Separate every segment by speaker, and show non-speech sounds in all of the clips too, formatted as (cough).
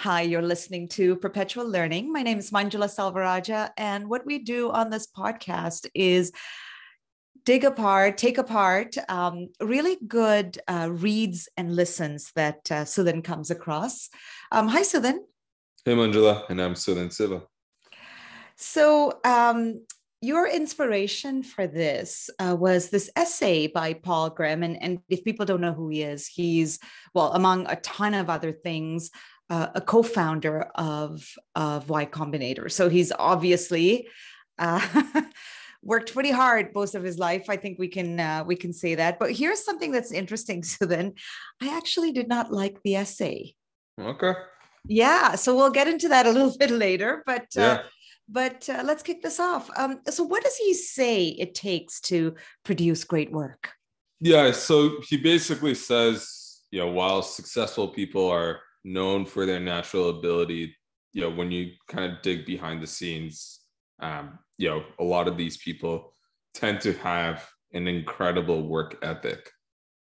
Speaker 1: Hi, you're listening to Perpetual Learning. My name is Manjula Selvarajah, and what we do on this podcast is dig apart, take apart um, really good uh, reads and listens that uh, Sudhan comes across. Um, hi, Sudhan.
Speaker 2: Hey, Manjula, and I'm Sudhan Siva.
Speaker 1: So, um, your inspiration for this uh, was this essay by Paul Graham. And, and if people don't know who he is, he's, well, among a ton of other things, uh, a co-founder of of Y Combinator. So he's obviously uh, (laughs) worked pretty hard most of his life. I think we can uh, we can say that. But here's something that's interesting. (laughs) Sudhan, I actually did not like the essay.
Speaker 2: Okay.
Speaker 1: Yeah. So we'll get into that a little (laughs) bit later. But uh, yeah. but uh, let's kick this off. Um, so what does he say it takes to produce great work?
Speaker 2: Yeah. So he basically says, you know, while successful people are known for their natural ability. You know, when you kind of dig behind the scenes, um, you know, a lot of these people tend to have an incredible work ethic.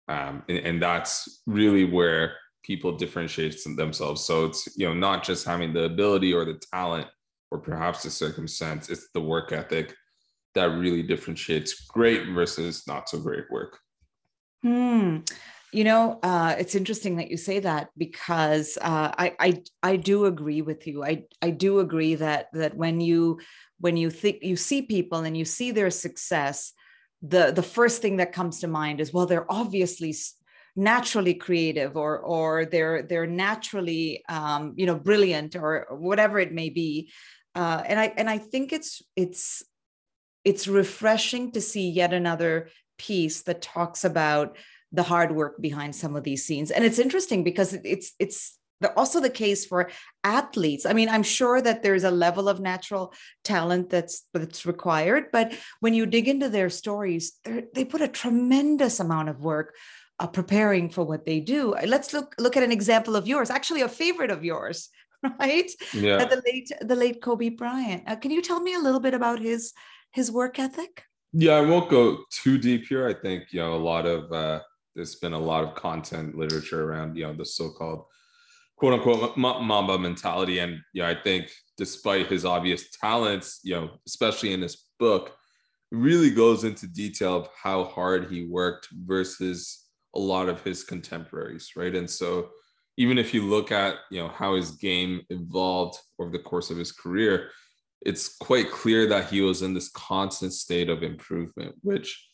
Speaker 2: Um, and, and that's really where people differentiate themselves. So it's, you know, not just having the ability or the talent or perhaps the circumstance, it's the work ethic that really differentiates great versus not so great work.
Speaker 1: Hmm. You know, uh, it's interesting that you say that because uh, I, I I do agree with you. I I do agree that that when you when you think you see people and you see their success, the the first thing that comes to mind is well, they're obviously naturally creative or or they're they're naturally um, you know brilliant or whatever it may be. Uh, and I and I think it's it's it's refreshing to see yet another piece that talks about the hard work behind some of these scenes. And it's interesting because it's it's also the case for athletes. I mean i'm sure that there's a level of natural talent that's that's required but when you dig into their stories they put a tremendous amount of work uh, preparing for what they do. Let's look look at an example of yours actually a favorite of yours (laughs) right?
Speaker 2: Yeah.
Speaker 1: The late the late kobe bryant. Uh, can you tell me a little bit about his his work ethic?
Speaker 2: Yeah i won't go too deep here. I think you know a lot of uh there's been a lot of content literature around you know the so-called quote unquote mamba mentality. And you know i think despite his obvious talents you know especially in this book really goes into detail of how hard he worked versus a lot of his contemporaries right? And so even if you look at you know how his game evolved over the course of his career it's quite clear that he was in this constant state of improvement which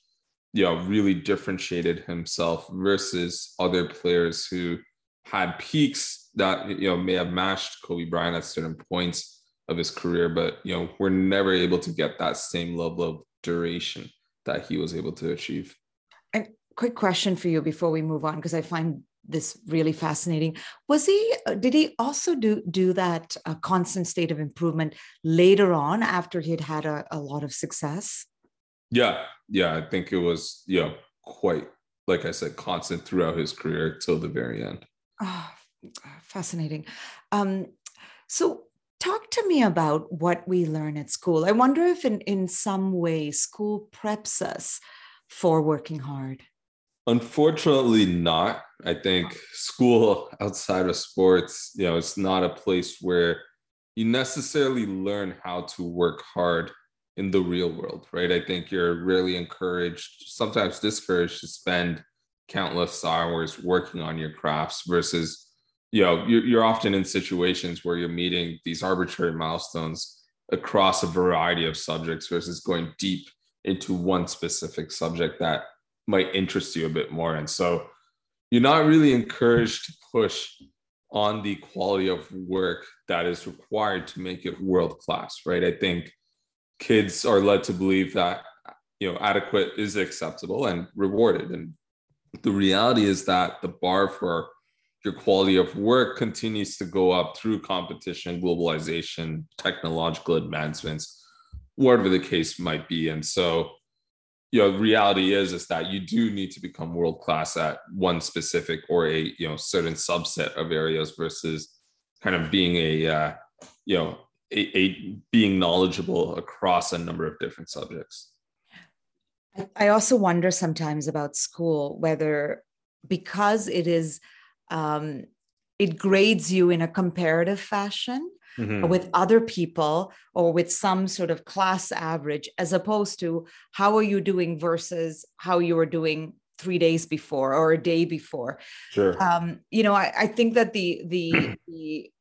Speaker 2: you know really differentiated himself versus other players who had peaks that you know may have matched Kobe Bryant at certain points of his career, but you know we're never able to get that same level of duration that he was able to achieve.
Speaker 1: And quick question for you before we move on, because I find this really fascinating. Was he? Did he also do do that uh, constant state of improvement later on after he had had a, a lot of success?
Speaker 2: Yeah, yeah, I think it was yeah quite like I said, constant throughout his career till the very end.
Speaker 1: Oh, fascinating. Um, so talk to me about what we learn at school. I wonder if in, in some way school preps us for working hard.
Speaker 2: Unfortunately, not. I think school (laughs) outside of sports, you know, it's not a place where you necessarily learn how to work hard in the real world, right? I think you're really encouraged, sometimes discouraged to spend countless hours working on your crafts versus, you know, you're, you're often in situations where you're meeting these arbitrary milestones across a variety of subjects versus going deep into one specific subject that might interest you a bit more. And so you're not really encouraged to push on the quality of work that is required to make it world class, right? I think kids are led to believe that you know adequate is acceptable and rewarded. And the reality is that the bar for your quality of work continues to go up through competition globalization technological advancements whatever the case might be. And so you know reality is is that you do need to become world class at one specific or a you know certain subset of areas versus kind of being a uh, you know a, a being knowledgeable across a number of different subjects.
Speaker 1: I also wonder sometimes about school whether because it is um, it grades you in a comparative fashion mm-hmm. with other people or with some sort of class average as opposed to how are you doing versus how you were doing three days before or a day before
Speaker 2: sure
Speaker 1: um, you know I, I think that the the (clears throat) the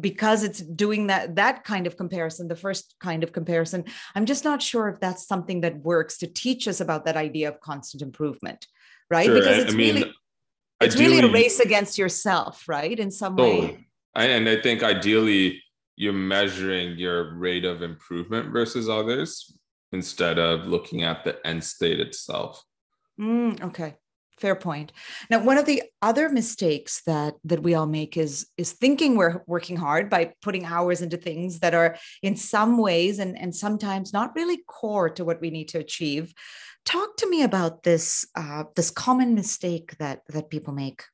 Speaker 1: because it's doing that that kind of comparison the first kind of comparison i'm just not sure if that's something that works to teach us about that idea of constant improvement right
Speaker 2: sure.
Speaker 1: because it's
Speaker 2: I
Speaker 1: really
Speaker 2: mean,
Speaker 1: it's really a race against yourself right in some totally. way
Speaker 2: and i think ideally you're measuring your rate of improvement versus others instead of looking at the end state itself
Speaker 1: mm, okay fair point. Now one of the other mistakes that that we all make is is thinking we're working hard by putting hours into things that are in some ways and and sometimes not really core to what we need to achieve. Talk to me about this uh, this common mistake that that people make.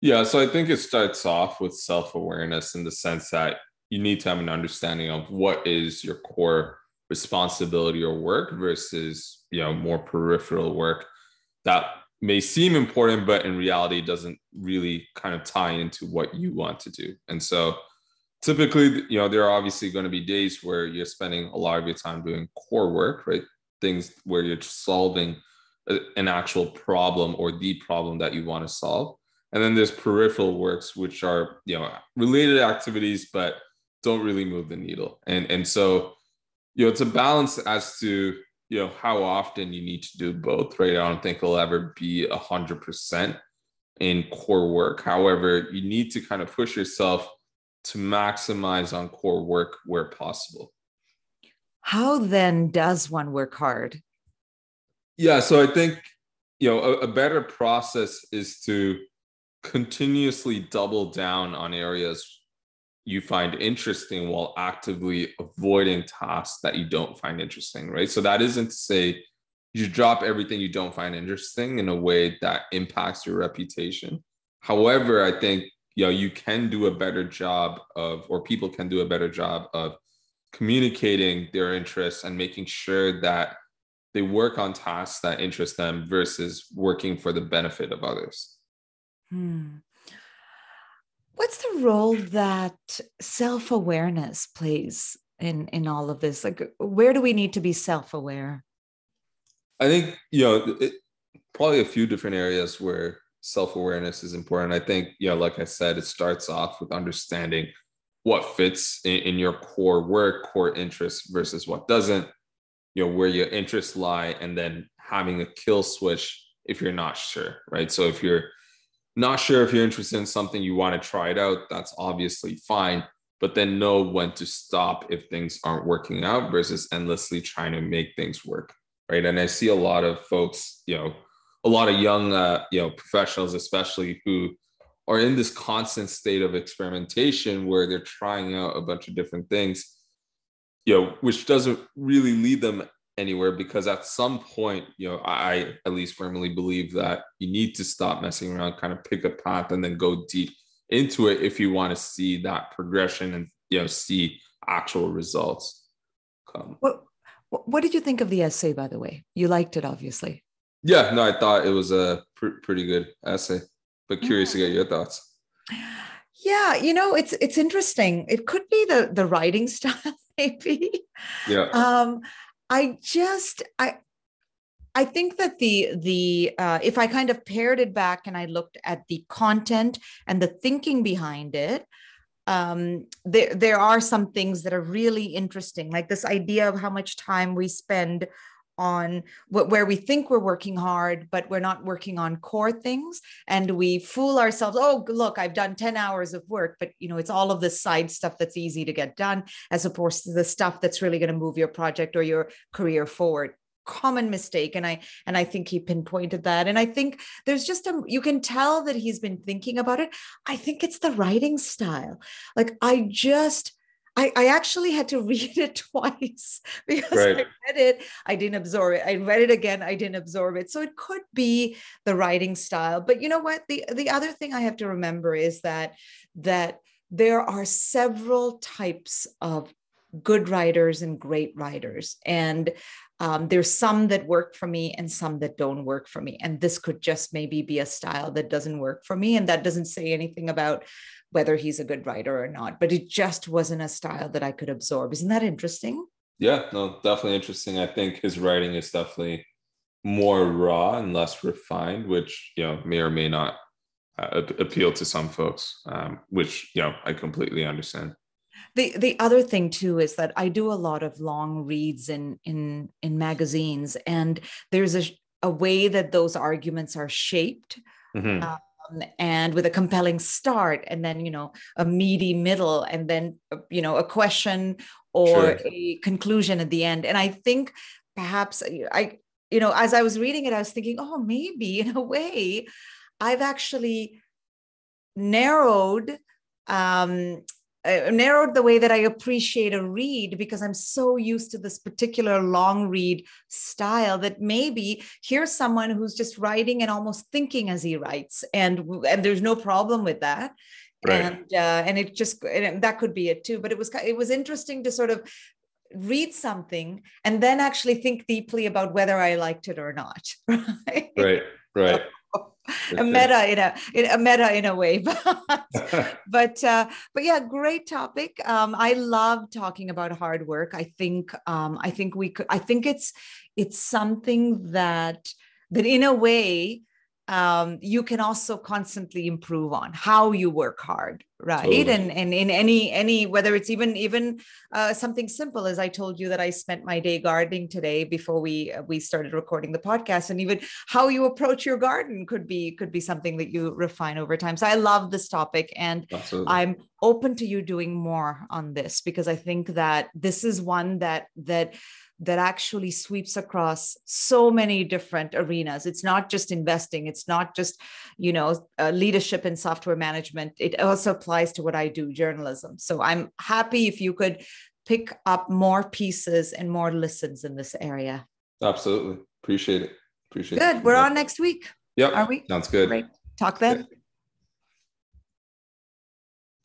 Speaker 2: Yeah so i think it starts off with self-awareness in the sense that you need to have an understanding of what is your core responsibility or work versus you know more peripheral work that may seem important, but in reality doesn't really kind of tie into what you want to do. And so typically, you know, there are obviously going to be days where you're spending a lot of your time doing core work, right? Things where you're solving an actual problem or the problem that you want to solve. And then there's peripheral works, which are, you know, related activities, but don't really move the needle. And, and so, you know, it's a balance as to you know how often you need to do both right? I don't think it'll ever be a hundred percent in core work. However you need to kind of push yourself to maximize on core work where possible.
Speaker 1: How then does one work hard?
Speaker 2: Yeah so i think you know a, a better process is to continuously double down on areas you find interesting while actively avoiding tasks that you don't find interesting, right? So that isn't to say you drop everything you don't find interesting in a way that impacts your reputation. However, I think you know you can do a better job of, or people can do a better job of communicating their interests and making sure that they work on tasks that interest them versus working for the benefit of others.
Speaker 1: Hmm. What's the role that self awareness plays in in all of this? Like, where do we need to be self aware?
Speaker 2: I think you know it, probably a few different areas where self awareness is important. I think you know, like I said, it starts off with understanding what fits in, in your core work, core interests versus what doesn't. You know where your interests lie, and then having a kill switch if you're not sure, right? So if you're not sure if you're interested in something you want to try it out that's obviously fine but then know when to stop if things aren't working out versus endlessly trying to make things work right? And i see a lot of folks you know a lot of young uh, you know professionals especially who are in this constant state of experimentation where they're trying out a bunch of different things you know which doesn't really lead them anywhere because at some point, you know, I at least firmly believe that you need to stop messing around, kind of pick a path and then go deep into it if you want to see that progression and you know see actual results come.
Speaker 1: What what did you think of the essay by the way? You liked it obviously.
Speaker 2: Yeah, no, I thought it was a pr- pretty good essay, but curious yeah. to get your thoughts.
Speaker 1: Yeah, you know, it's it's interesting. It could be the the writing (laughs) style maybe.
Speaker 2: Yeah.
Speaker 1: Um I just I I think that the the uh, if I kind of pared it back and I looked at the content and the thinking behind it, um, there there are some things that are really interesting, like this idea of how much time we spend on where we think we're working hard, but we're not working on core things. And we fool ourselves, oh, look, I've done 10 hours of work, but you know, it's all of this side stuff that's easy to get done, as opposed to the stuff that's really going to move your project or your career forward. Common mistake and i and i think he pinpointed that. And i think there's just a you can tell that he's been thinking about it. I think it's the writing style. Like i just I, I actually had to (laughs) read it twice (laughs) because right. I read it, I didn't absorb it. I read it again, I didn't absorb it. So it could be the writing style. But you know what? The the other thing I have to remember is that that there are several types of good writers and great writers. And um, there's some that work for me and some that don't work for me. And this could just maybe be a style that doesn't work for me and that doesn't say anything about whether he's a good writer or not but it just wasn't a style that i could absorb. Isn't that interesting?
Speaker 2: Yeah no definitely interesting. I think his writing is definitely more raw and less refined which you know may or may not uh, appeal to some folks um, which you know i completely understand
Speaker 1: the the other thing too is that I do a lot of long reads in in in magazines, and there's a a way that those arguments are shaped. Mm-hmm. Um, and with a compelling start and then you know a meaty middle and then uh, you know a question or sure. a conclusion at the end and i think perhaps uh, i you know as i was reading it i was thinking oh maybe (laughs) in a way i've actually narrowed um, uh, narrowed the way that I appreciate a read because I'm so used to this particular long read style that maybe here's someone who's just writing and almost thinking as he writes, and and there's no problem with that. Right. And uh, and it just and that could be it too. But it was it was interesting to sort of read something and then actually think deeply about whether I liked it or not. (laughs)
Speaker 2: Right. Right. Right
Speaker 1: a meta in a in a meta in a way (laughs) but (laughs) but uh, but yeah great topic. Um, i love talking about hard work. I think um, i think we could i think it's it's something that that in a way um, you can also constantly improve on how you work hard right totally. and and in any any whether it's even even uh, something simple as i told you that i spent my day gardening today before we uh, we started recording the podcast and even how you approach your garden could be could be something that you refine over time so i love this topic and Absolutely. i'm open to you doing more on this because i think that this is one that that that actually sweeps across so many different arenas. It's not just investing. It's not just you know uh, leadership and software management. It also applies to what i do journalism. So i'm happy if you could pick up more pieces and more listens in this area.
Speaker 2: Absolutely. Appreciate it. Appreciate
Speaker 1: good
Speaker 2: it. Good.
Speaker 1: We're on next week
Speaker 2: yeah
Speaker 1: are we?
Speaker 2: Sounds good.
Speaker 1: Great. Talk then